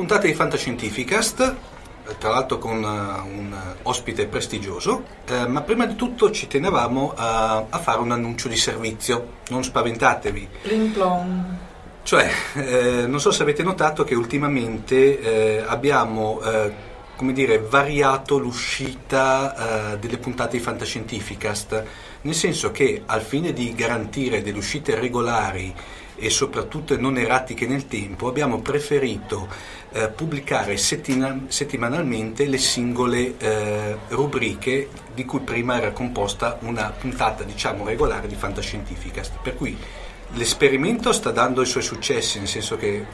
Puntata di Fantascientificast, tra l'altro con uh, un ospite prestigioso, eh, ma prima di tutto ci tenevamo a, a, fare un annuncio di servizio, non spaventatevi. Pling plong. Cioè, eh, non so se avete notato che ultimamente eh, abbiamo, eh, come dire, variato l'uscita eh, delle puntate di Fantascientificast, nel senso che al fine di garantire delle uscite regolari e soprattutto non erratiche nel tempo, abbiamo preferito eh, pubblicare settina- settimanalmente le singole eh, rubriche di cui prima era composta una puntata diciamo regolare di Fantascientificast. Per cui l'esperimento sta dando i suoi successi, nel senso che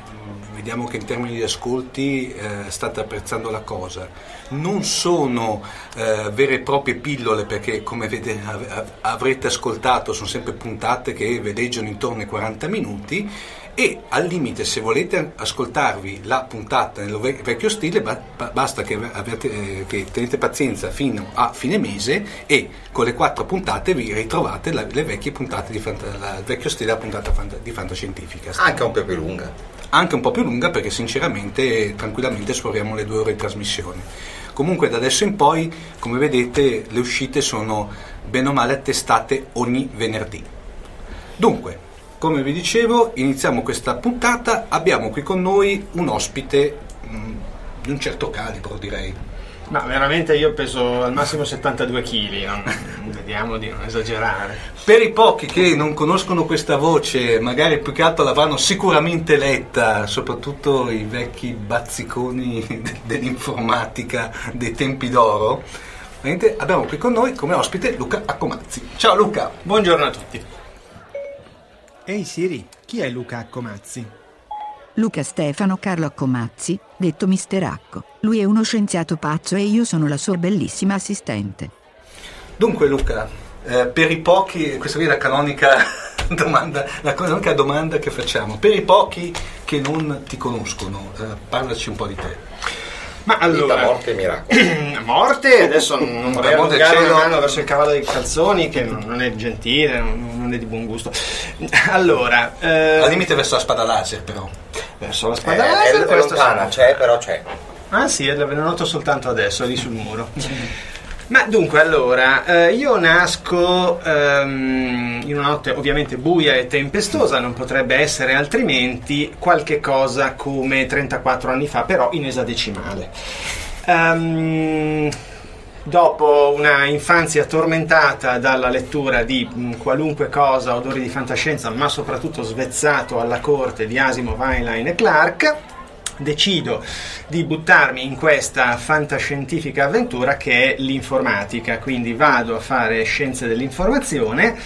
vediamo che in termini di ascolti eh, state apprezzando la cosa. Non sono eh, vere e proprie pillole perché come vede, av- avrete ascoltato sono sempre puntate che veleggiano intorno ai 40 minuti e al limite se volete ascoltarvi la puntata nel vecchio stile basta che, avete, eh, che, tenete pazienza fino a fine mese e con le quattro puntate vi ritrovate la, le vecchie puntate di fanta, la, il vecchio stile della puntata fanta, di Fantascientifica. Anche un po' più lunga. Anche un po' più lunga perché sinceramente tranquillamente esploriamo le due ore di trasmissione. Comunque da adesso in poi come vedete le uscite sono bene o male attestate ogni venerdì. Dunque come vi dicevo, iniziamo questa puntata. Abbiamo qui con noi un ospite mh, mm, di un certo calibro, direi. Ma veramente io peso al massimo 72 kg, no? vediamo di non esagerare. Per i pochi che non conoscono questa voce, magari più che altro l'avranno sicuramente letta, soprattutto i vecchi bazziconi dell'informatica dei tempi d'oro. Abbiamo qui con noi come ospite Luca Accomazzi. Ciao Luca! Buongiorno a tutti! Ehi Siri, chi è Luca Accomazzi? Luca Stefano Carlo Accomazzi, detto Mister Acco. Lui è uno scienziato pazzo e io sono la sua bellissima assistente. Dunque Luca, eh, per i pochi, questa qui è la canonica domanda, la canonica domanda che facciamo, per i pochi che non ti conoscono, eh, parlaci un po' di te. Ma allora, Vita, morte e miracolo. morte, adesso non vorrei allungare la mano verso il cavallo dei calzoni, che non è gentile, non è di buon gusto. Allora, eh, al limite verso la spada laser, però. Verso la spada eh, laser, è, lontana, c'è, però c'è. Ah sì, l'avevo notato soltanto adesso, lì sul muro. Ma dunque, allora, eh, io nasco ehm, in una notte ovviamente buia e tempestosa, non potrebbe essere altrimenti, qualche cosa come 34 anni fa, però in esadecimale. Um, dopo una infanzia tormentata dalla lettura di mh, qualunque cosa, odori di fantascienza, ma soprattutto svezzato alla corte di Asimov, Heinlein e Clark, decido di buttarmi in questa fantascientifica avventura che è l'informatica, quindi vado a fare scienze dell'informazione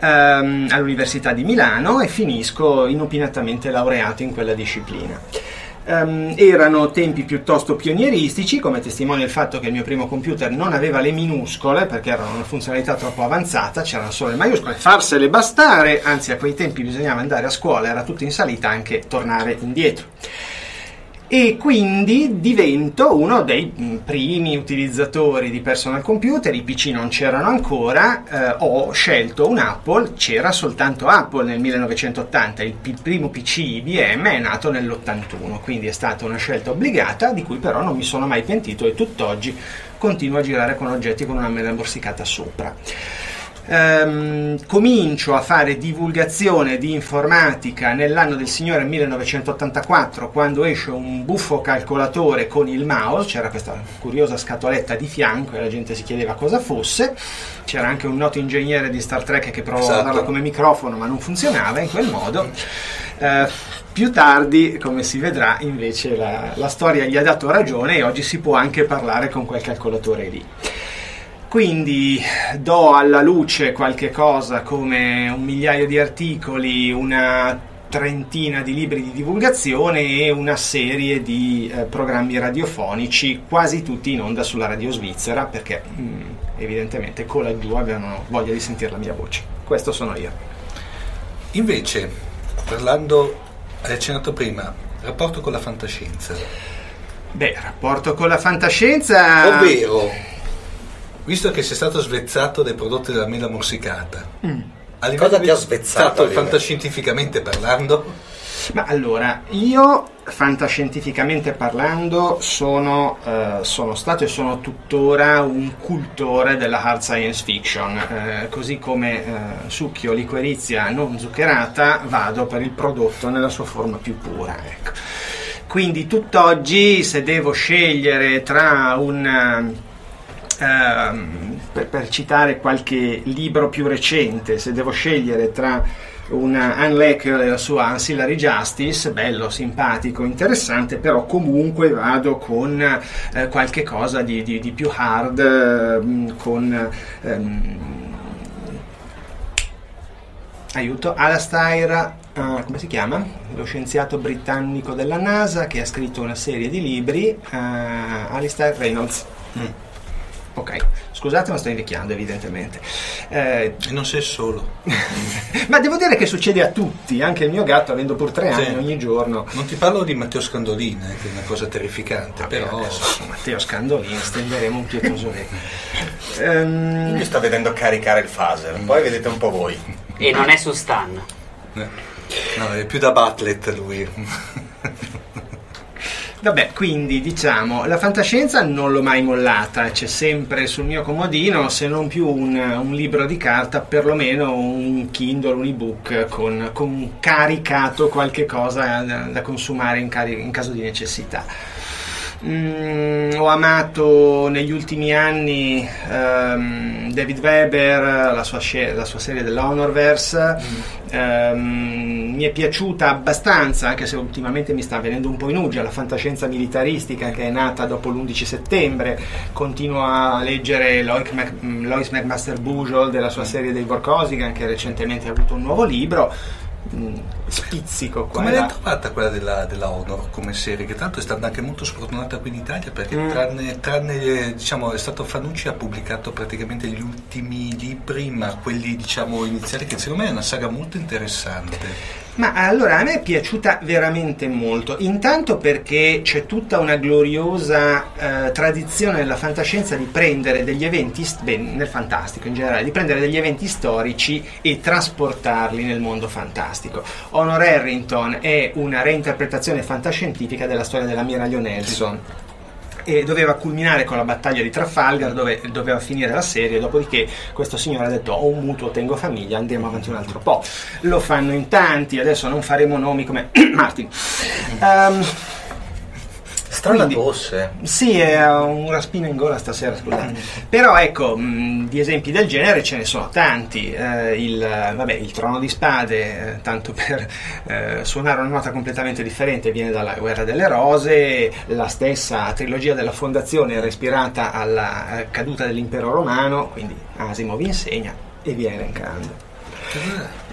ehm, all'Università di Milano e finisco inopinatamente laureato in quella disciplina. Um, erano tempi piuttosto pionieristici, come testimonia il fatto che il mio primo computer non aveva le minuscole perché erano una funzionalità troppo avanzata, c'erano solo le maiuscole, farsele bastare, anzi a quei tempi bisognava andare a scuola, era tutto in salita, anche tornare indietro e quindi divento uno dei mm, primi utilizzatori di personal computer, i PC non c'erano ancora, eh, ho scelto un Apple, c'era soltanto Apple nel 1980, il, il primo PC IBM è nato nell'81, quindi è stata una scelta obbligata di cui però non mi sono mai pentito e tutt'oggi continuo a girare con oggetti con una mela morsicata sopra ehm, comincio a fare divulgazione di informatica nell'anno del Signore 1984 quando esce un buffo calcolatore con il mouse, c'era questa curiosa scatoletta di fianco e la gente si chiedeva cosa fosse, c'era anche un noto ingegnere di Star Trek che provava esatto. a usarlo come microfono ma non funzionava in quel modo. Eh, più tardi, come si vedrà, invece la, la storia gli ha dato ragione e oggi si può anche parlare con quel calcolatore lì. Quindi do alla luce qualche cosa come un migliaio di articoli, una trentina di libri di divulgazione e una serie di eh, programmi radiofonici, quasi tutti in onda sulla radio svizzera, perché mm, evidentemente con laggiù avevano voglia di sentire la mia voce. Questo sono io. Invece, parlando, hai accennato prima, rapporto con la fantascienza. Beh, rapporto con la fantascienza... Ovvero visto che sei stato svezzato dai prodotti della mela morsicata, mm. cosa ti ha svezzato? fantascientificamente parlando? Ma allora, io fantascientificamente parlando sono, eh, sono, stato e sono tuttora un cultore della hard science fiction, eh, così come eh, succhio liquirizia non zuccherata vado per il prodotto nella sua forma più pura. Ecco. Quindi tutt'oggi se devo scegliere tra un... Uh, per, per, citare qualche libro più recente, se devo scegliere tra una Anne Lecter e la sua Ancillary Justice, bello, simpatico, interessante, però comunque vado con eh, qualche cosa di, di, di più hard, eh, con... Ehm, aiuto, Alastair, uh, come si chiama? Lo scienziato britannico della NASA che ha scritto una serie di libri, uh, Alistair Reynolds. Mm. Ok, scusate ma sto invecchiando evidentemente. Eh, e non sei solo. ma devo dire che succede a tutti, anche il mio gatto avendo pur tre anni sì. ogni giorno. Non ti parlo di Matteo Scandolin, eh, che è una cosa terrificante, Vabbè, però... Adesso, Matteo Scandolin, stenderemo un pietoso vecchio. um... Io mi sto vedendo caricare il phaser, poi vedete un po' voi. E non è su Stan. Eh. No, è più da Batlet lui. Vabbè, quindi diciamo, la fantascienza non l'ho mai mollata, c'è sempre sul mio comodino, se non più un, un libro di carta, perlomeno un Kindle, un ebook con, con caricato qualche cosa da, da consumare in, cari- in caso di necessità. Mm, ho amato negli ultimi anni um, David Weber, la sua, la sua serie dell'Honorverse. Mm. Um, mi è piaciuta abbastanza, anche se ultimamente mi sta venendo un po' in uggia, la fantascienza militaristica che è nata dopo l'11 settembre. Continuo a leggere Lois, Mac, McMaster Bujold della sua mm. serie dei Vorkosigan, che recentemente ha avuto un nuovo libro Spizzico qua. Come l'hai trovata quella della, della, Honor come serie? Che tanto è stata anche molto sfortunata qui in Italia perché mm. tranne, tranne diciamo, è stato Fanucci ha pubblicato praticamente gli ultimi libri, ma quelli diciamo iniziali che secondo me è una saga molto interessante. Ma allora a me è piaciuta veramente molto, intanto perché c'è tutta una gloriosa eh, tradizione nella fantascienza di prendere degli eventi, beh, nel fantastico in generale, di prendere degli eventi storici e trasportarli nel mondo fantastico. Honor Harrington è una reinterpretazione fantascientifica della storia dell'ammiraglio Nelson e doveva culminare con la battaglia di Trafalgar dove doveva finire la serie, dopodiché questo signore ha detto ho un mutuo, tengo famiglia, andiamo avanti un altro po'. Lo fanno in tanti, adesso non faremo nomi come Martin. Um, Strana Quindi, tosse. Sì, è un raspino in gola stasera, scusate. Mm. Però ecco, mh, di esempi del genere ce ne sono tanti. Eh, il, vabbè, il Trono di Spade, eh, tanto per eh, suonare una nota completamente differente, viene dalla Guerra delle Rose, la stessa trilogia della Fondazione era ispirata alla eh, caduta dell'impero romano, quindi Asimov insegna e via elencando.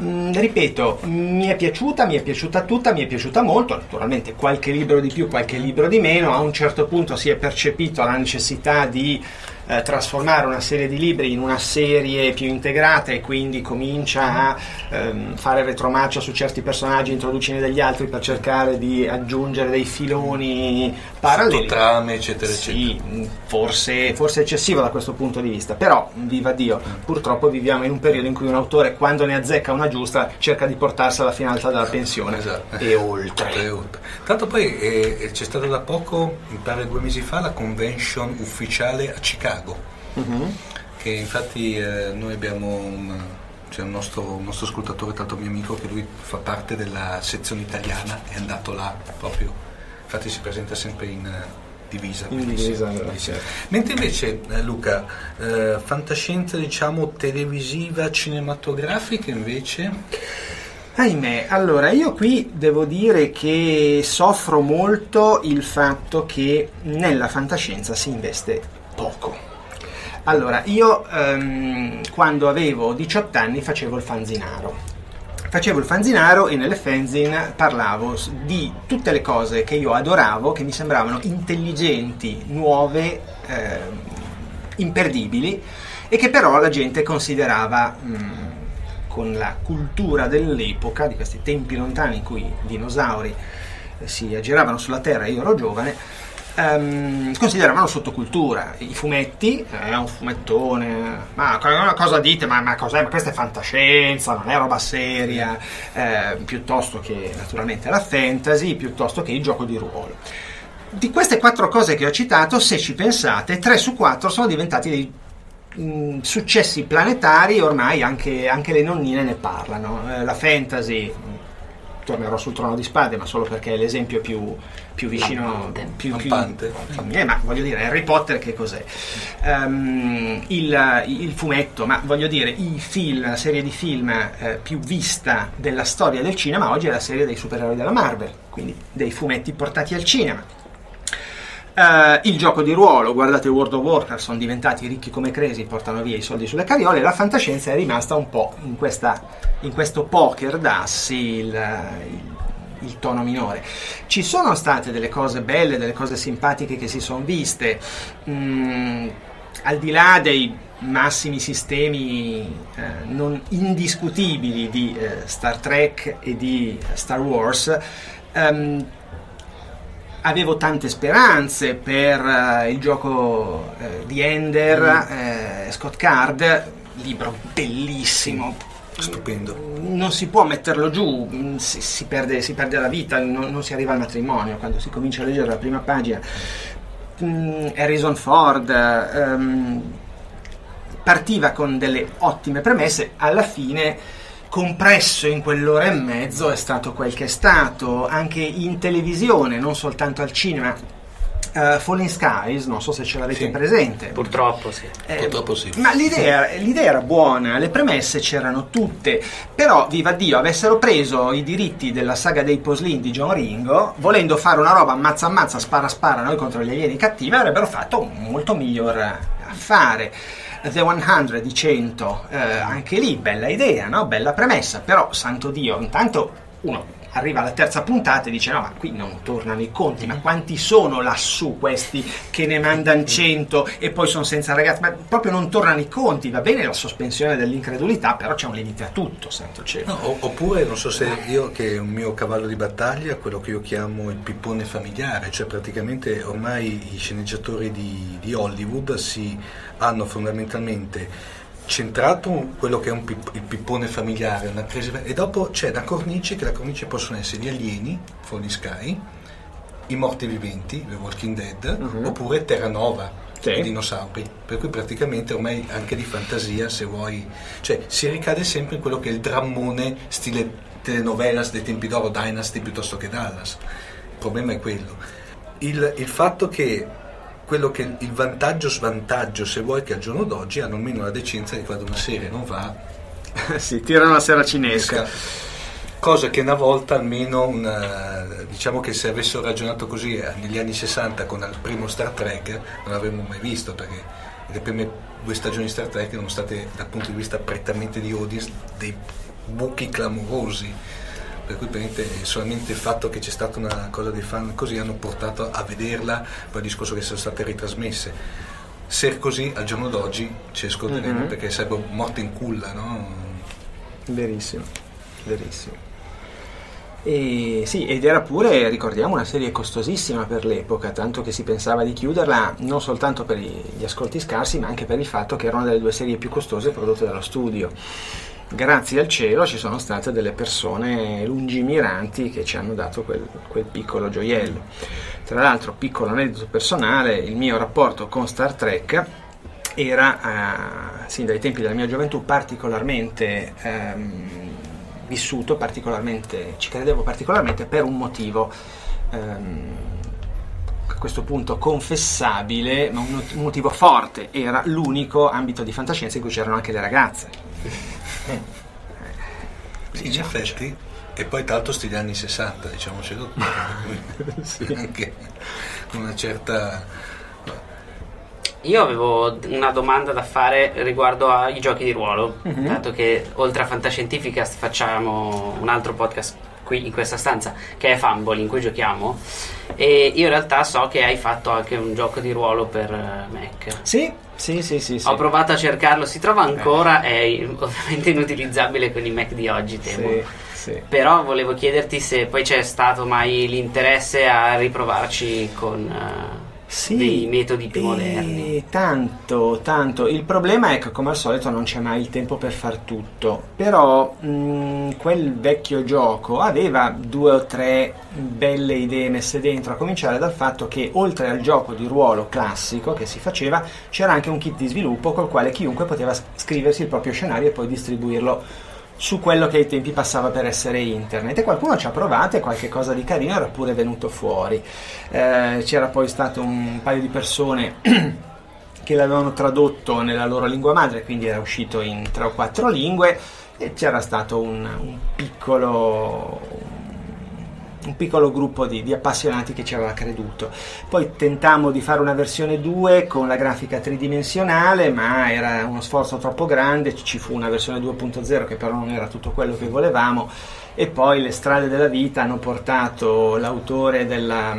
Mm, ripeto, mi è piaciuta, mi è piaciuta tutta, mi è piaciuta molto, naturalmente qualche libro di più, qualche libro di meno, a un certo punto si è percepito la necessità di eh, trasformare una serie di libri in una serie più integrata e quindi comincia a ehm, fare retromarcia su certi personaggi, introducine degli altri per cercare di aggiungere dei filoni paralleli. trame, eccetera, sì, eccetera. Forse, forse eccessivo da questo punto di vista, però viva Dio, purtroppo viviamo in un periodo in cui un autore quando ne azzecca una giusta cerca di portarsela fino alta dalla pensione esatto. e oltre. E oltre. Tanto poi eh, c'è stata da poco, mi pare due mesi fa, la convention ufficiale a Chicago Chicago, uh-huh. che infatti eh, noi abbiamo un, c'è un nostro, un nostro ascoltatore, tanto mio amico, che lui fa parte della sezione italiana, è andato là proprio, infatti si presenta sempre in eh, divisa. In divisa certo. Mentre invece eh, Luca, eh, fantascienza diciamo televisiva, cinematografica invece... Ahimè, allora io qui devo dire che soffro molto il fatto che nella fantascienza si investe poco. Allora, io ehm, quando avevo 18 anni facevo il fanzinaro. Facevo il fanzinaro e nelle fanzine parlavo di tutte le cose che io adoravo, che mi sembravano intelligenti, nuove, eh, imperdibili e che però la gente considerava mh, mm, con la cultura dell'epoca, di questi tempi lontani in cui i dinosauri eh, si aggiravano sulla Terra e io ero giovane, ehm, consideravano sottocultura. I fumetti, eh, è un fumettone, ma co- cosa dite? Ma, ma cos'è? Ma questa è fantascienza, non è roba seria, eh, piuttosto che naturalmente la fantasy, piuttosto che il gioco di ruolo. Di queste quattro cose che ho citato, se ci pensate, tre su quattro sono diventati dei mh, successi planetari, ormai anche, anche le nonnine ne parlano. Eh, la fantasy, tornerò sul trono di spade, ma solo perché è l'esempio più, più vicino, Lampante. più, più- Lampante. eh, ma voglio dire, Harry Potter che cos'è? Ehm, il, il fumetto, ma voglio dire, i film, la serie di film eh, più vista della storia del cinema oggi è la serie dei supereroi della Marvel, quindi dei fumetti portati al cinema. Eh, il gioco di ruolo, guardate World of Warcraft, sono diventati ricchi come cresi, portano via i soldi sulle carriole, la fantascienza è rimasta un po' in, questa- in questo poker d'assi, il, il- il tono minore. Ci sono state delle cose belle, delle cose simpatiche che si sono viste, Mm, al di là dei massimi sistemi eh, non indiscutibili di eh, Star Trek e di Star Wars, ehm, avevo tante speranze per eh, il gioco eh, di Ender, eh, Scott Card, libro bellissimo. Stupendo. Non si può metterlo giù, mm, si, si perde, si perde la vita, non, non si arriva al matrimonio quando si comincia a leggere la prima pagina. Mm, Harrison Ford ehm, partiva con delle ottime premesse, alla fine compresso in quell'ora e mezzo è stato quel che è stato, anche in televisione, non soltanto al cinema. Eh, Falling Skies, non so se ce l'avete Sì. presente. Purtroppo sì. Eh, Purtroppo sì. Ma l'idea, l'idea era buona, le premesse c'erano tutte, però viva Dio, avessero preso i diritti della saga dei Poslin di John Ringo, volendo fare una roba ammazza ammazza, spara spara noi contro gli alieni cattivi, avrebbero fatto un molto miglior affare. The 100 di 100, eh, anche lì bella idea, no? bella premessa, però santo Dio, intanto uno arriva alla terza puntata e dice no ma qui non tornano i conti, ma quanti sono lassù questi che ne mandano 100 e poi sono senza ragazzi, ma proprio non tornano i conti, va bene la sospensione dell'incredulità, però c'è un limite a tutto, santo cielo. No, oppure, non so se io che è un mio cavallo di battaglia, quello che io chiamo il pippone familiare, cioè praticamente ormai i sceneggiatori di, di Hollywood si hanno fondamentalmente centrato quello che è pip- il pippone familiare, una crisi, e dopo c'è la cornice, che la cornice possono essere gli alieni, Falling Sky, i morti viventi, The Walking Dead, Mhm. oppure Terranova, Sì. i dinosauri. Per cui praticamente ormai anche di fantasia, se vuoi, cioè si ricade sempre in quello che è il drammone stile telenovelas dei tempi d'oro, Dynasty piuttosto che Dallas. Il problema è quello. Il, il fatto che quello che il vantaggio svantaggio, se vuoi, che al giorno d'oggi hanno almeno la decenza di quando una serie non va, sì, tirano la sera cinesca. Cosa che una volta almeno, una- diciamo che se avessero ragionato così eh, negli anni 60 con il primo Star Trek non avremmo mai visto perché le prime due stagioni di Star Trek erano state dal punto di vista prettamente di audience dei buchi clamorosi per cui praticamente solamente il fatto che c'è stata una cosa dei fan così hanno portato a vederla poi il discorso che sono state ritrasmesse se è così al giorno d'oggi ci ascolteremo Mhm. perché sarebbe morte in culla no? Verissimo, verissimo. E sì, ed era pure, ricordiamo, una serie costosissima per l'epoca, tanto che si pensava di chiuderla non soltanto per gli ascolti scarsi, ma anche per il fatto che era una delle due serie più costose prodotte dallo studio. Grazie al cielo ci sono state delle persone lungimiranti che ci hanno dato quel, quel piccolo gioiello. Tra l'altro, piccolo aneddoto personale, il mio rapporto con Star Trek era, eh, sin dai tempi della mia gioventù, particolarmente ehm, vissuto, particolarmente, ci credevo particolarmente per un motivo ehm, a questo punto confessabile, ma un, motivo forte, era l'unico ambito di fantascienza in cui c'erano anche le ragazze. Sì, in effetti. E poi tra l'altro stili anni 60, diciamocelo tutto. Anche una certa... Io avevo una domanda da fare riguardo ai giochi di ruolo, Mhm. dato che oltre a Fantascientifica facciamo un altro podcast qui in questa stanza che è Fumble in cui giochiamo e io in realtà so che hai fatto anche un gioco di ruolo per eh, Mac. Sì, sì, sì, sì. sì. Ho provato a cercarlo, si trova ancora, è ovviamente inutilizzabile con i Mac di oggi, temo. Sì, Sì. Però volevo chiederti se poi c'è stato mai l'interesse a riprovarci con eh, Sì, dei metodi più moderni. Tanto, tanto. Il problema è che come al solito non c'è mai il tempo per far tutto. Però mh, quel vecchio gioco aveva due o tre belle idee messe dentro, a cominciare dal fatto che oltre al gioco di ruolo classico che si faceva, c'era anche un kit di sviluppo col quale chiunque poteva scriversi il proprio scenario e poi distribuirlo su quello che ai tempi passava per essere internet. E qualcuno ci ha provato e qualche cosa di carino era pure venuto fuori. Eh, c'era poi stato un paio di persone che l'avevano tradotto nella loro lingua madre quindi era uscito in tre o quattro lingue e c'era stato un, un piccolo un piccolo gruppo di, di appassionati che ci aveva creduto. Poi tentammo di fare una versione 2 con la grafica tridimensionale, ma era uno sforzo troppo grande, ci fu una versione 2.0 che però non era tutto quello che volevamo e poi le strade della vita hanno portato l'autore della,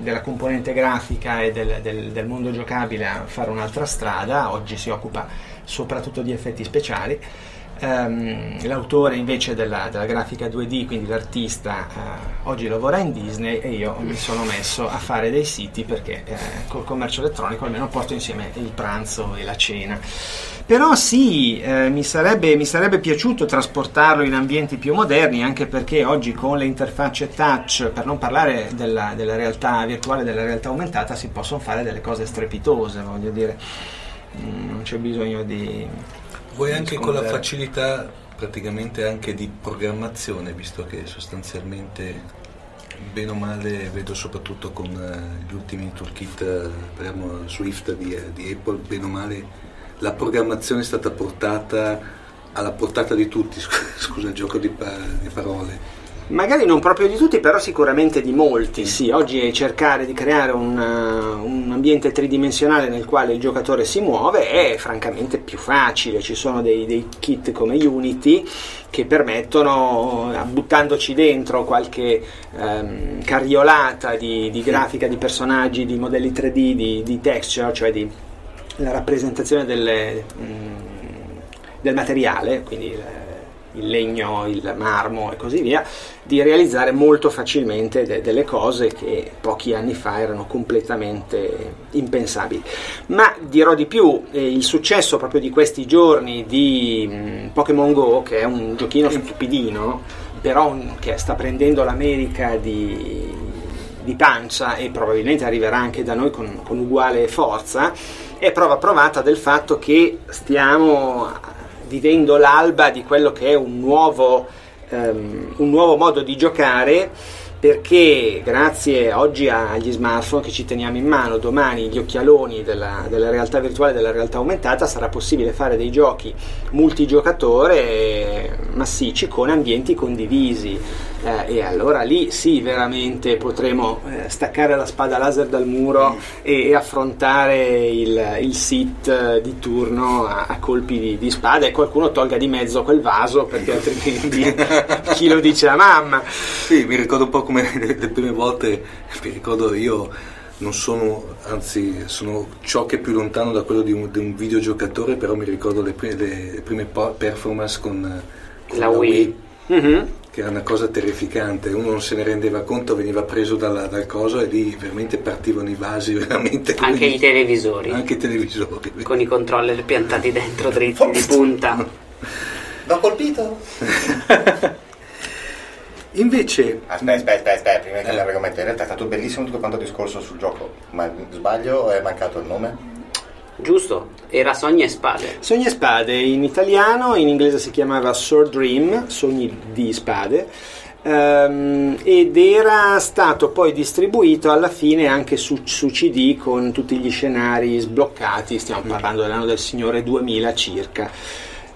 della componente grafica e del, del- del mondo giocabile a fare un'altra strada, oggi si occupa soprattutto di effetti speciali. Ehm, l'autore invece della, della grafica 2D, quindi l'artista, eh, oggi lavora in Disney e io mi sono messo a fare dei siti perché eh, col commercio elettronico almeno porto insieme il pranzo e la cena. Però sì, eh, mi, sarebbe, mi sarebbe piaciuto trasportarlo in ambienti più moderni, anche perché oggi con le interfacce touch, per non parlare della, della realtà virtuale della realtà aumentata, si possono fare delle cose strepitose, voglio dire. Mm, Non c'è bisogno di... Vuoi anche con la facilità praticamente anche di programmazione, visto che sostanzialmente bene o male vedo soprattutto con eh, gli ultimi toolkit eh, parliamo Swift di, eh, di Apple, bene o male la programmazione è stata portata alla portata di tutti, scusa il gioco di, pa- di parole. Magari non proprio di tutti, però sicuramente di molti. Sì, oggi cercare di creare un, uh, un ambiente tridimensionale nel quale il giocatore si muove è francamente più facile. Ci sono dei, dei kit come Unity che permettono, eh, buttandoci dentro qualche ehm, carriolata di, di grafica di personaggi, di modelli 3D, di, di texture, cioè di la rappresentazione delle, mm, del materiale, quindi il, legno, il marmo e così via, di realizzare molto facilmente de- delle cose che pochi anni fa erano completamente impensabili. Ma dirò di più, eh, il successo proprio di questi giorni di mm, Pokémon Go, che è un giochino stupidino, però che sta prendendo l'America di, di pancia e probabilmente arriverà anche da noi con, con uguale forza, è prova provata del fatto che stiamo vivendo l'alba di quello che è un nuovo, ehm, un nuovo modo di giocare perché grazie oggi agli smartphone che ci teniamo in mano, domani gli occhialoni della, della realtà virtuale e della realtà aumentata, sarà possibile fare dei giochi multigiocatore massicci con ambienti condivisi. Eh, e allora lì sì, veramente potremo eh, staccare la spada laser dal muro e, e affrontare il, il sit eh, di turno a, a colpi di, di spada e qualcuno tolga di mezzo quel vaso perché altrimenti chi lo dice la mamma. Sì, mi ricordo un po' come le, le prime volte, mi ricordo io non sono, anzi sono ciò che è più lontano da quello di un, di un videogiocatore, però mi ricordo le prime, le prime performance con, con La Wii. Mhm. Che era una cosa terrificante, uno non se ne rendeva conto, veniva preso dalla- dal coso e lì veramente partivano i vasi, veramente Anche i televisori. anche i televisori. Con i controller piantati dentro dritti di punta. L'ho colpito? Invece, Aspetta, aspetta, aspetta, aspetta, prima di Eh. cambiare argomento. In realtà è stato bellissimo tutto quanto discorso sul gioco, ma sbaglio o è mancato il nome? Giusto? Era Sogni e Spade. Sogni e spade in italiano, in inglese si chiamava Sword Dream, sogni di spade, ehm, ed era stato poi distribuito alla fine anche su, su CD con tutti gli scenari sbloccati, stiamo parlando dell'anno del Signore 2000 circa.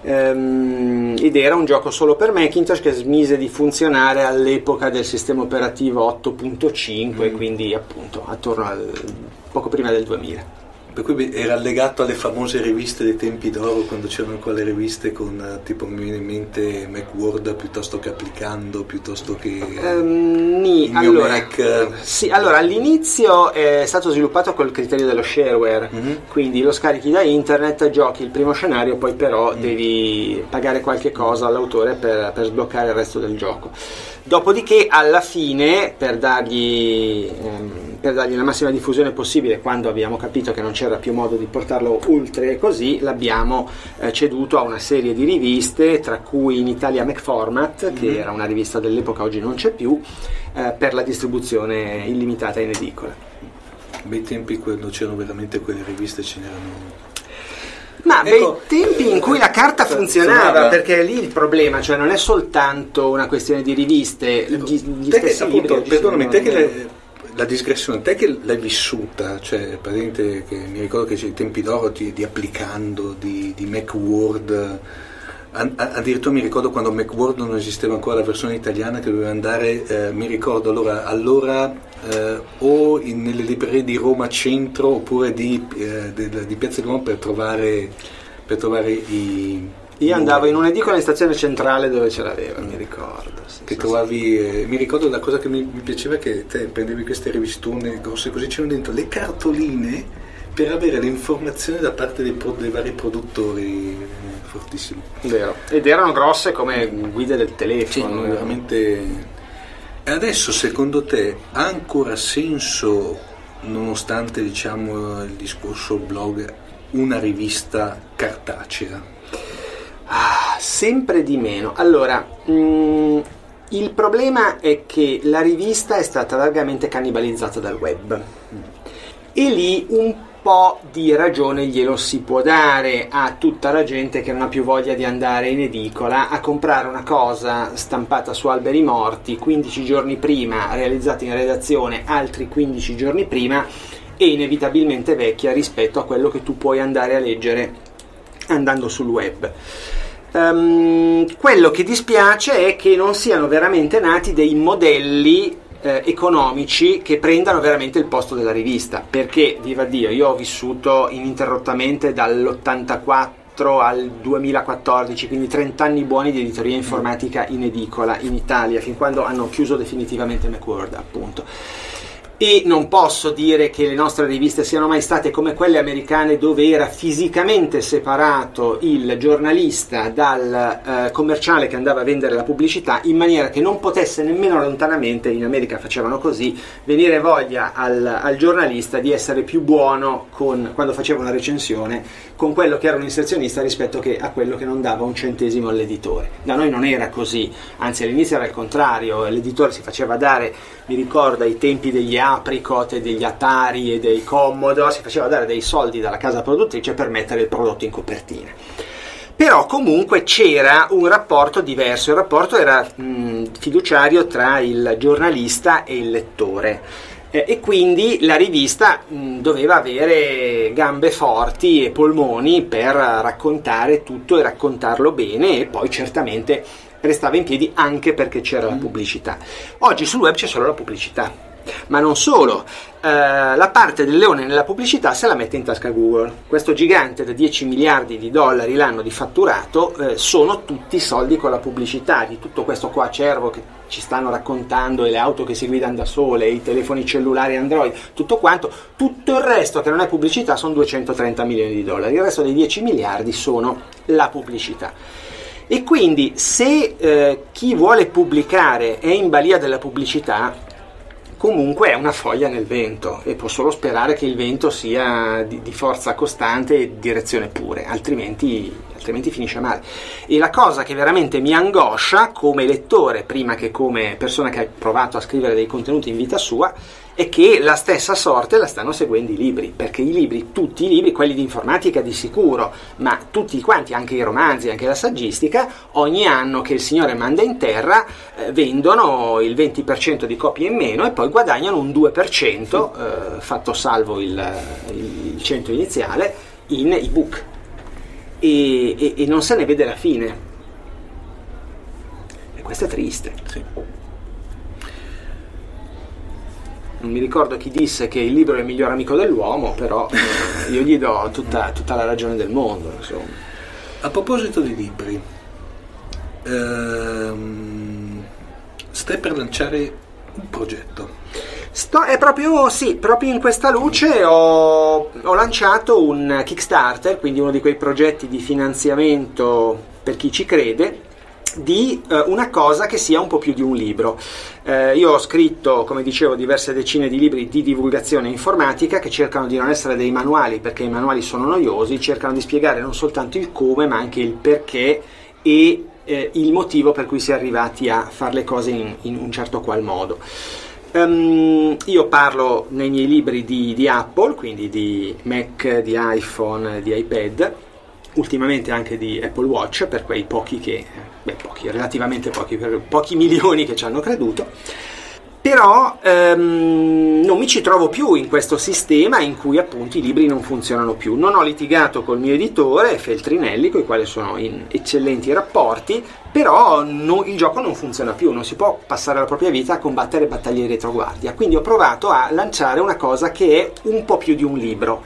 Ehm, ed era un gioco solo per Macintosh che smise di funzionare all'epoca del sistema operativo 8.5, quindi appunto attorno al poco prima del 2000. Per cui era legato alle famose riviste dei tempi d'oro, quando c'erano quelle riviste con eh, tipo mi viene in mente Macworld piuttosto che applicando, piuttosto che Ehm, ni- allora, Mac. sì, allora, all'inizio è stato sviluppato col criterio dello shareware, Mhm. quindi lo scarichi da internet, giochi il primo scenario, poi però devi pagare qualche cosa all'autore per, per sbloccare il resto del gioco. Dopodiché, alla fine, per dargli, ehm, per dargli la massima diffusione possibile, quando abbiamo capito che non c'era più modo di portarlo oltre così, l'abbiamo eh, ceduto a una serie di riviste, tra cui in Italia MacFormat, che era una rivista dell'epoca, oggi non c'è più, eh, per la distribuzione illimitata in edicola. bei tempi quando c'erano veramente quelle riviste ce n'erano. Ma Ecco, bei tempi in cui la carta funzionava, perché è lì il problema, cioè non è soltanto una questione di riviste, gli, gli te che, stessi appunto, libri perdonami, te che le- la digressione, te che l'hai vissuta, cioè praticamente che mi ricordo che c'è i tempi d'oro di, di applicando, di, di Macworld, addirittura mi ricordo quando Macworld non esisteva ancora la versione italiana che doveva andare, eh, mi ricordo allora, allora eh, o in- nelle librerie di Roma Centro oppure di, eh, del- di Piazza di Roma per trovare, per trovare i... Io andavo in un'edicola in stazione centrale dove ce l'aveva, mi ricordo. sì, che sì, trovavi, eh, mi ricordo la cosa che mi, mi piaceva che te prendevi queste rivistone grosse così c'erano dentro le cartoline per avere le informazioni da parte dei, pro- dei vari produttori eh, fortissimo sì, vero. Ed erano grosse come guide del sì, telefono. no, eh. veramente e adesso secondo te ha ancora senso nonostante diciamo il discorso blog una rivista cartacea Ah, sempre di meno. Allora, mm, il problema è che la rivista è stata largamente cannibalizzata dal web. E lì un po' di ragione glielo si può dare a tutta la gente che non ha più voglia di andare in edicola a comprare una cosa stampata su alberi morti 15 giorni prima, realizzata in redazione altri 15 giorni prima e inevitabilmente vecchia rispetto a quello che tu puoi andare a leggere andando sul web. Ehm, quello che dispiace è che non siano veramente nati dei modelli eh, economici che prendano veramente il posto della rivista, perché, viva Dio, io ho vissuto ininterrottamente dall'84 al 2014, quindi 30 anni buoni di editoria informatica in edicola in Italia, fin quando hanno chiuso definitivamente Macworld, appunto e non posso dire che le nostre riviste siano mai state come quelle americane dove era fisicamente separato il giornalista dal eh, commerciale che andava a vendere la pubblicità in maniera che non potesse nemmeno lontanamente, in America facevano così, venire voglia al, al giornalista di essere più buono con, quando faceva una recensione con quello che era un inserzionista rispetto che a quello che non dava un centesimo all'editore. Da noi non era così, anzi all'inizio era il contrario, l'editore si faceva dare, mi ricordo ai tempi degli Apricot e degli Atari e dei Commodore, si faceva dare dei soldi dalla casa produttrice per mettere il prodotto in copertina. Però comunque c'era un rapporto diverso, il rapporto era mh, fiduciario tra il giornalista e il lettore eh, e quindi la rivista mh, doveva avere gambe forti e polmoni per raccontare tutto e raccontarlo bene e poi certamente restava in piedi anche perché c'era la pubblicità. Oggi sul web c'è solo la pubblicità. Ma non solo, eh, la parte del leone nella pubblicità se la mette in tasca Google. Questo gigante da 10 miliardi di dollari l'anno di fatturato eh, sono tutti soldi con la pubblicità, di tutto questo qua acervo che ci stanno raccontando e le auto che si guidano da sole, i telefoni cellulari Android, tutto quanto, tutto il resto che non è pubblicità sono 230 milioni di dollari, il resto dei 10 miliardi sono la pubblicità. E quindi se eh, chi vuole pubblicare è in balia della pubblicità, comunque è una foglia nel vento e può solo sperare che il vento sia di, di forza costante e direzione pure, altrimenti, altrimenti finisce male. E la cosa che veramente mi angoscia come lettore, prima che come persona che ha provato a scrivere dei contenuti in vita sua, è che la stessa sorte la stanno seguendo i libri, perché i libri, tutti i libri, quelli di informatica di sicuro, ma tutti quanti, anche i romanzi, anche la saggistica, ogni anno che il Signore manda in terra eh, vendono il 20% di copie in meno e poi guadagnano un 2%, eh, fatto salvo il, il 100 iniziale, in ebook. E, e, e non se ne vede la fine. E questo è triste. Sì. Non mi ricordo chi disse che il libro è il miglior amico dell'uomo, però eh, io gli do tutta, tutta la ragione del mondo. Insomma. A proposito di libri, ehm, stai per lanciare un progetto. Sto, è proprio, sì, proprio in questa luce ho, ho lanciato un Kickstarter, quindi uno di quei progetti di finanziamento per chi ci crede, di eh, una cosa che sia un po' più di un libro. Eh, io ho scritto, come dicevo, diverse decine di libri di divulgazione informatica che cercano di non essere dei manuali perché i manuali sono noiosi, cercano di spiegare non soltanto il come ma anche il perché e eh, il motivo per cui si è arrivati a fare le cose in, in un certo qual modo. Um, io parlo nei miei libri di, di Apple, quindi di Mac, di iPhone, di iPad ultimamente anche di Apple Watch per quei pochi che, beh pochi, relativamente pochi, per pochi milioni che ci hanno creduto, però ehm, non mi ci trovo più in questo sistema in cui appunto i libri non funzionano più. Non ho litigato col mio editore Feltrinelli, con il quale sono in eccellenti rapporti, però no, il gioco non funziona più, non si può passare la propria vita a combattere battaglie di retroguardia. Quindi ho provato a lanciare una cosa che è un po' più di un libro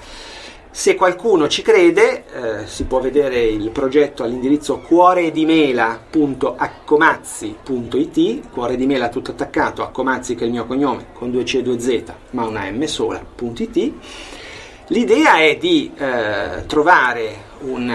se qualcuno ci crede, eh, si può vedere il progetto all'indirizzo cuoredimela.accomazzi.it, cuore di mela tutto attaccato, Accomazzi che è il mio cognome, con due C e due Z, ma una M sola.it. L'idea è di eh, trovare un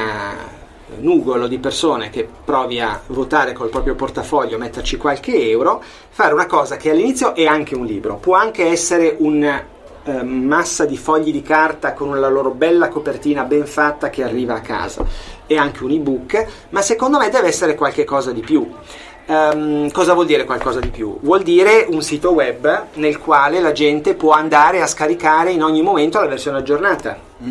nugolo di persone che provi a votare col proprio portafoglio, metterci qualche euro, fare una cosa che all'inizio è anche un libro, può anche essere un eh, massa di fogli di carta con la loro bella copertina ben fatta che arriva a casa e anche un ebook, ma secondo me deve essere qualcosa di più. Um, cosa vuol dire qualcosa di più? Vuol dire un sito web nel quale la gente può andare a scaricare in ogni momento la versione aggiornata. Mm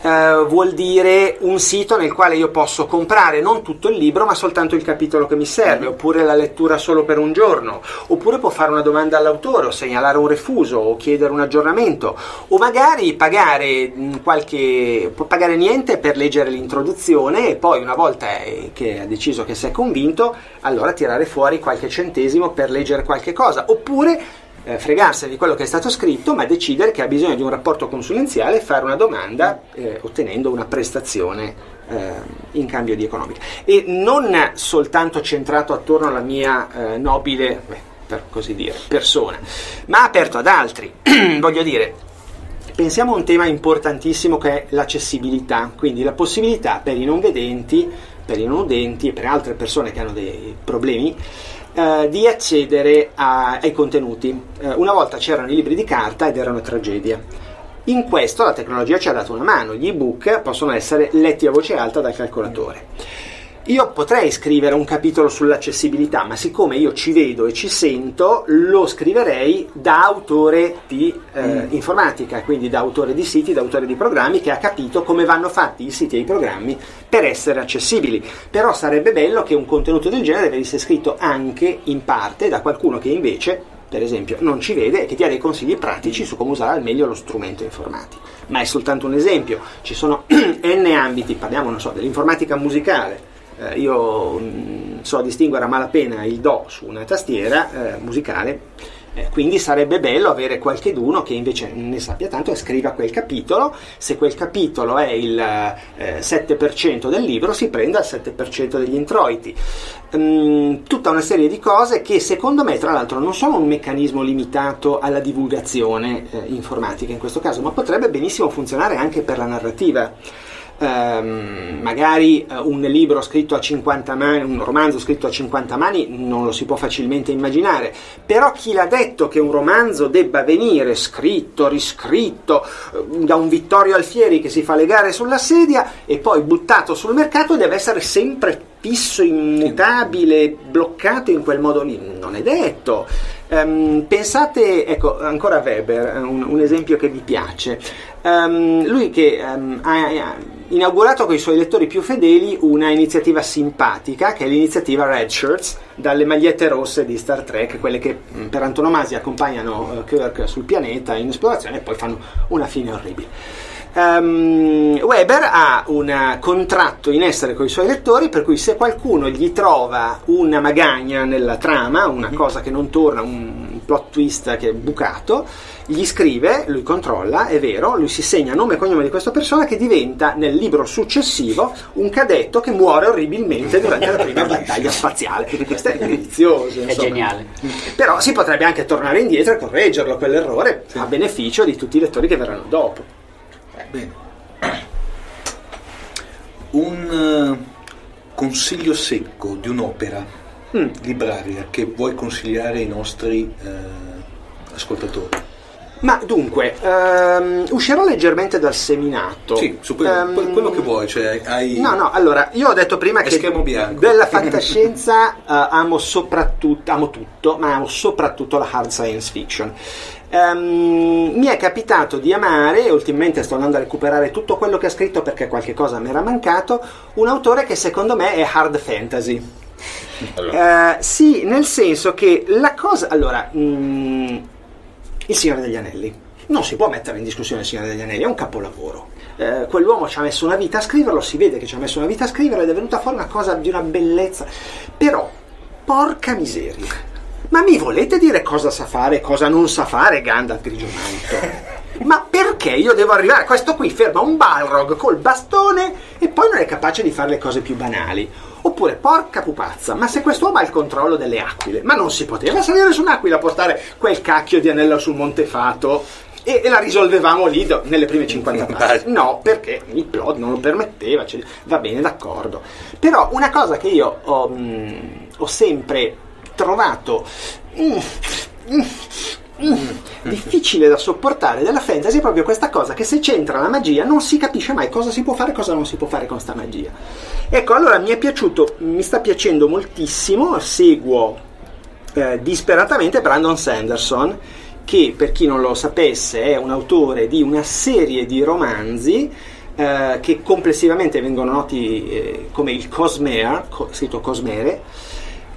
eh, vuol dire un sito nel quale io posso comprare non tutto il libro ma soltanto il capitolo che mi serve, mm-hmm. oppure la lettura solo per un giorno, oppure può fare una domanda all'autore o segnalare un refuso o chiedere un aggiornamento, o magari pagare, mm, qualche, pagare niente per leggere l'introduzione e poi una volta che ha deciso che si è convinto, allora tirare fuori qualche centesimo per leggere qualche cosa, oppure eh, fregarsene di quello che è stato scritto, ma decidere che ha bisogno di un rapporto consulenziale e fare una domanda eh, ottenendo una prestazione eh, in cambio di economica. E non soltanto centrato attorno alla mia eh, nobile, beh, per così dire, persona, ma aperto ad altri. Voglio dire, pensiamo a un tema importantissimo che è l'accessibilità, quindi la possibilità per i non vedenti, per i non udenti e per altre persone che hanno dei problemi eh, di accedere a, ai contenuti. Eh, una volta c'erano i libri di carta ed erano tragedia. In questo la tecnologia ci ha dato una mano, gli ebook possono essere letti a voce alta dal calcolatore. Io potrei scrivere un capitolo sull'accessibilità, ma siccome io ci vedo e ci sento, lo scriverei da autore di eh, mm. informatica, quindi da autore di siti, da autore di programmi che ha capito come vanno fatti i siti e i programmi per essere accessibili. Però sarebbe bello che un contenuto del genere venisse scritto anche in parte da qualcuno che invece per esempio, non ci vede e che ti ha dei consigli pratici su come usare al meglio lo strumento informatico. Ma è soltanto un esempio, ci sono n ambiti, parliamo so, dell'informatica musicale, eh, io mh, mm, so distinguere a malapena il Do su una tastiera eh, musicale, eh, quindi sarebbe bello avere qualcheduno che invece ne sappia tanto e scriva quel capitolo, se quel capitolo è il 7% eh, del libro si prenda il 7% degli introiti. Um, tutta una serie di cose che secondo me tra l'altro non sono un meccanismo limitato alla divulgazione eh, informatica in questo caso, ma potrebbe benissimo funzionare anche per la narrativa ehm, magari eh, un libro scritto a 50 mani, un romanzo scritto a 50 mani non lo si può facilmente immaginare, però chi l'ha detto che un romanzo debba venire scritto, riscritto eh, da un Vittorio Alfieri che si fa legare sulla sedia e poi buttato sul mercato deve essere sempre fisso, immutabile, bloccato in quel modo lì, non è detto. Um, pensate, ecco, ancora Weber, un, un, esempio che mi piace. Um, lui che um, ha, ha inaugurato con i suoi lettori più fedeli una iniziativa simpatica che è l'iniziativa Red Shirts dalle magliette rosse di Star Trek, quelle che mm, per antonomasia accompagnano uh, Kirk sul pianeta in esplorazione e poi fanno una fine orribile. Um, Weber ha un contratto in essere con i suoi lettori per cui se qualcuno gli trova una magagna nella trama, una mhm. cosa che non torna, un plot twist che è bucato, gli scrive, lui controlla, è vero, lui si segna nome e cognome di questa persona che diventa nel libro successivo un cadetto che muore orribilmente durante la prima battaglia spaziale. Questo è delizioso. È geniale. Però si potrebbe anche tornare indietro e correggerlo quell'errore a beneficio di tutti i lettori che verranno dopo. Bene. Un eh, consiglio secco di un'opera Mm. libraria che vuoi consigliare ai nostri eh, ascoltatori? Ma dunque, ehm, uscirò leggermente dal seminato. Sì, su quello, Ehm, que- quello che vuoi, cioè hai... No, no, allora, io ho detto prima che della fantascienza eh, amo soprattutto, amo tutto, ma amo soprattutto la hard science fiction. Ehm, mi è capitato di amare, e ultimamente sto andando a recuperare tutto quello che ha scritto perché qualche cosa mi era mancato, un autore che secondo me è hard fantasy. Eh, sì, nel senso che la cosa. Allora, mm, Il Signore degli Anelli. Non si può mettere in discussione il Signore degli Anelli, è un capolavoro. Eh, quell'uomo ci ha messo una vita a scriverlo, si vede che ci ha messo una vita a scriverlo ed è venuta fuori una cosa di una bellezza. Però, porca miseria. Ma mi volete dire cosa sa fare e cosa non sa fare Gandalf Grigio Manto? Ma perché io devo arrivare? Questo qui ferma un Balrog col bastone e poi non è capace di fare le cose più banali. Oppure, porca pupazza, ma se quest'uomo ha il controllo delle aquile, ma non si poteva salire su un'aquila a portare quel cacchio di anello sul Montefato e, e la risolvevamo lì do- nelle prime 50 pagine? No, perché il plot non lo permetteva, cioè, va bene, d'accordo. Però una cosa che io ho, mm, ho sempre trovato mm, mm, mm, difficile da sopportare della fantasy è proprio questa cosa che se c'entra la magia non si capisce mai cosa si può fare e cosa non si può fare con sta magia. Ecco, allora mi è piaciuto, mi sta piacendo moltissimo, seguo eh, disperatamente Brandon Sanderson che per chi non lo sapesse è un autore di una serie di romanzi eh, che complessivamente vengono noti eh, come il Cosmere, co- scritto Cosmere,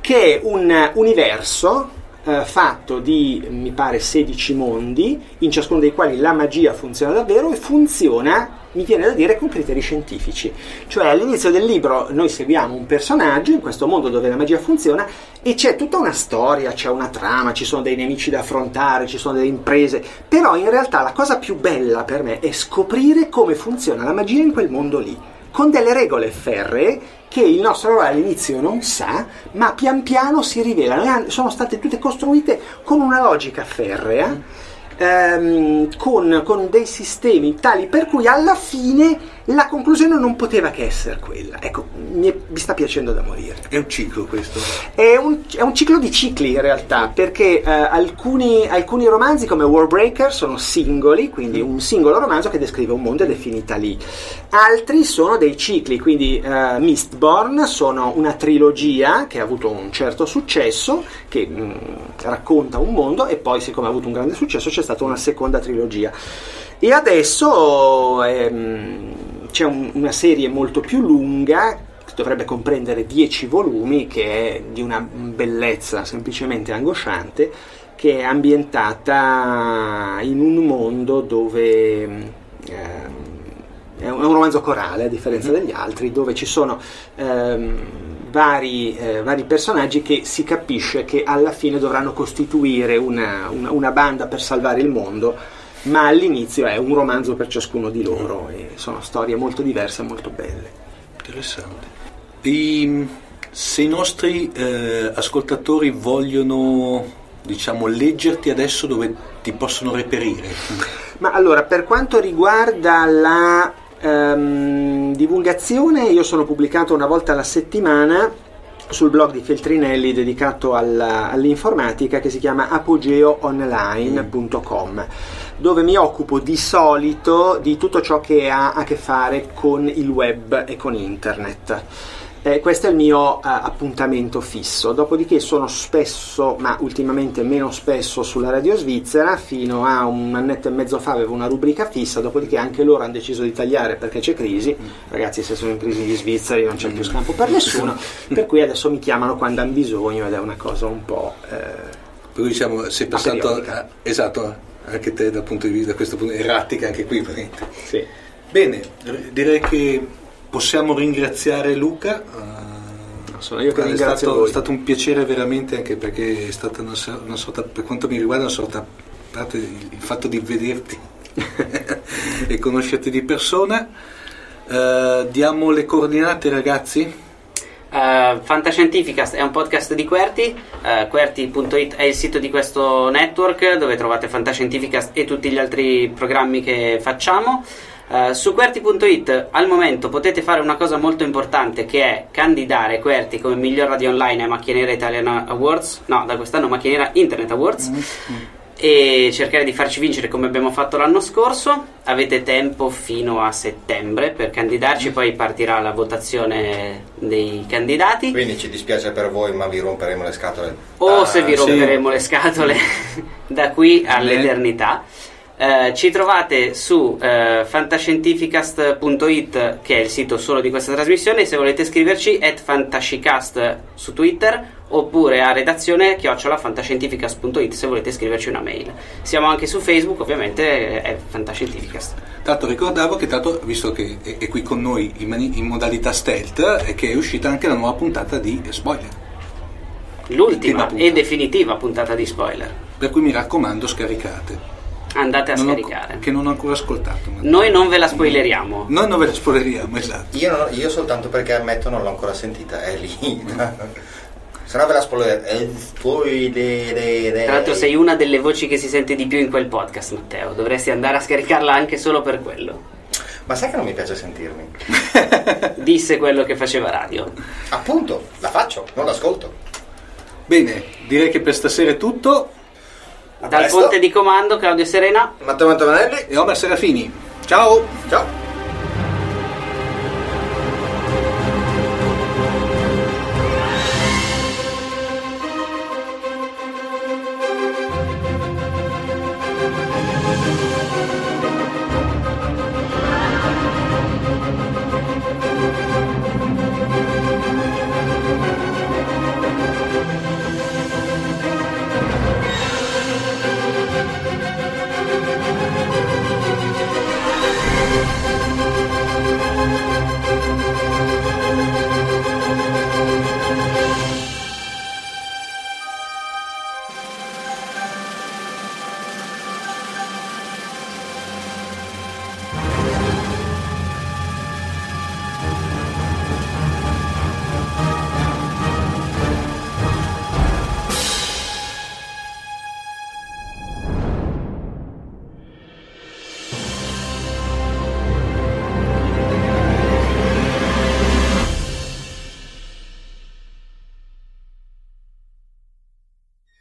che è un universo eh, fatto di, mi pare, 16 mondi, in ciascuno dei quali la magia funziona davvero e funziona, mi viene da dire, con criteri scientifici. Cioè all'inizio del libro noi seguiamo un personaggio in questo mondo dove la magia funziona e c'è tutta una storia, c'è una trama, ci sono dei nemici da affrontare, ci sono delle imprese, però in realtà la cosa più bella per me è scoprire come funziona la magia in quel mondo lì, con delle regole ferree che il nostro eroe all'inizio non sa, ma pian piano si rivelano. Sono state tutte costruite con una logica ferrea, ehm, con, con dei sistemi tali per cui alla fine la conclusione non poteva che essere quella. Ecco, mi, è- mi sta piacendo da morire. È un ciclo questo. È un, è un ciclo di cicli in realtà, perché eh, alcuni, alcuni romanzi come Warbreaker sono singoli, quindi un singolo romanzo che descrive un mondo ed è finita lì. Altri sono dei cicli, quindi eh, Mistborn sono una trilogia che ha avuto un certo successo, che mh, racconta un mondo e poi siccome ha avuto un grande successo c'è stata una seconda trilogia. E adesso ehm, c'è un- una serie molto più lunga che dovrebbe comprendere 10 volumi, che è di una bellezza semplicemente angosciante, che è ambientata in un mondo dove ehm, è un romanzo corale a differenza degli altri, dove ci sono ehm, vari, eh, vari personaggi che si capisce che alla fine dovranno costituire una, una- una banda per salvare il mondo, ma all'inizio è un romanzo per ciascuno di loro e sono storie molto diverse e molto belle. Interessante. I- se i nostri eh, ascoltatori vogliono, diciamo, leggerti adesso dove ti possono reperire? Ma allora, per quanto riguarda la ehm, divulgazione, io sono pubblicato una volta alla settimana sul blog di Feltrinelli dedicato alla- all'informatica che si chiama apogeoonline.com dove mi occupo di solito di tutto ciò che ha a che fare con il web e con internet. Eh, questo è il mio eh, appuntamento fisso, dopodiché sono spesso, ma ultimamente meno spesso sulla radio svizzera, fino a un annetto e mezzo fa avevo una rubrica fissa, dopodiché anche loro hanno deciso di tagliare perché c'è crisi, ragazzi se sono in crisi gli svizzeri non c'è più scampo per nessuno, per cui adesso mi chiamano quando hanno bisogno ed è una cosa un po'... eh, Per cui diciamo, sei passato a- esatto, anche te dal punto di vista, questo punto erratica anche qui. sì. Bene, direi che possiamo ringraziare Luca. eh, insomma, io che È ringrazio stato, voi. è stato un piacere veramente anche perché è stata una, una sorta, per quanto mi riguarda, una sorta, parte il fatto di vederti e conoscerti di persona. Eh, diamo le coordinate ragazzi? Uh, Fantascientificast è un podcast di Querti, uh, Querti.it è il sito di questo network dove trovate Fantascientificast e tutti gli altri programmi che facciamo. Uh, su Querti.it al momento potete fare una cosa molto importante che è candidare Querti come miglior radio online ai Macchianera Italian Awards, no, da quest'anno Macchianera Internet Awards e cercare di farci vincere come abbiamo fatto l'anno scorso. Avete tempo fino a settembre per candidarci, poi partirà la votazione dei candidati. Quindi ci dispiace per voi, ma vi romperemo le scatole. O Ah, se vi sì. romperemo le scatole da qui all'eternità. Eh, ci trovate su eh, fantascientificast.it che è il sito solo di questa trasmissione. Se volete scriverci at fantascicast su Twitter oppure a redazione chiocciolafantascientificast.it se volete scriverci una mail. Siamo anche su Facebook ovviamente eh, è Fantascientificast. Tanto ricordavo che tanto, visto che è, è qui con noi in, mani- in modalità stealth, è che è uscita anche la nuova puntata di Spoiler. l'ultima e definitiva puntata di spoiler. Per cui mi raccomando, scaricate. Andate a Non ho- scaricare che non ho ancora ascoltato. noi non ve la spoileriamo Noi non ve la spoileriamo, esatto. Io, non- io soltanto perché ammetto non l'ho ancora sentita, è lì. Se no ve la spoiler. eh, spoiler- Tra l'altro sei una delle voci che si sente di più in quel podcast, Matteo. Dovresti andare a scaricarla anche solo per quello. Ma sai che non mi piace sentirmi? Disse quello che faceva radio. Appunto, la faccio, non l'ascolto. Bene, direi che per stasera è tutto. A Dal presto. ponte di comando, Claudio Serena. Matteo Mantomanelli, E Omer Serafini. Ciao! ciao.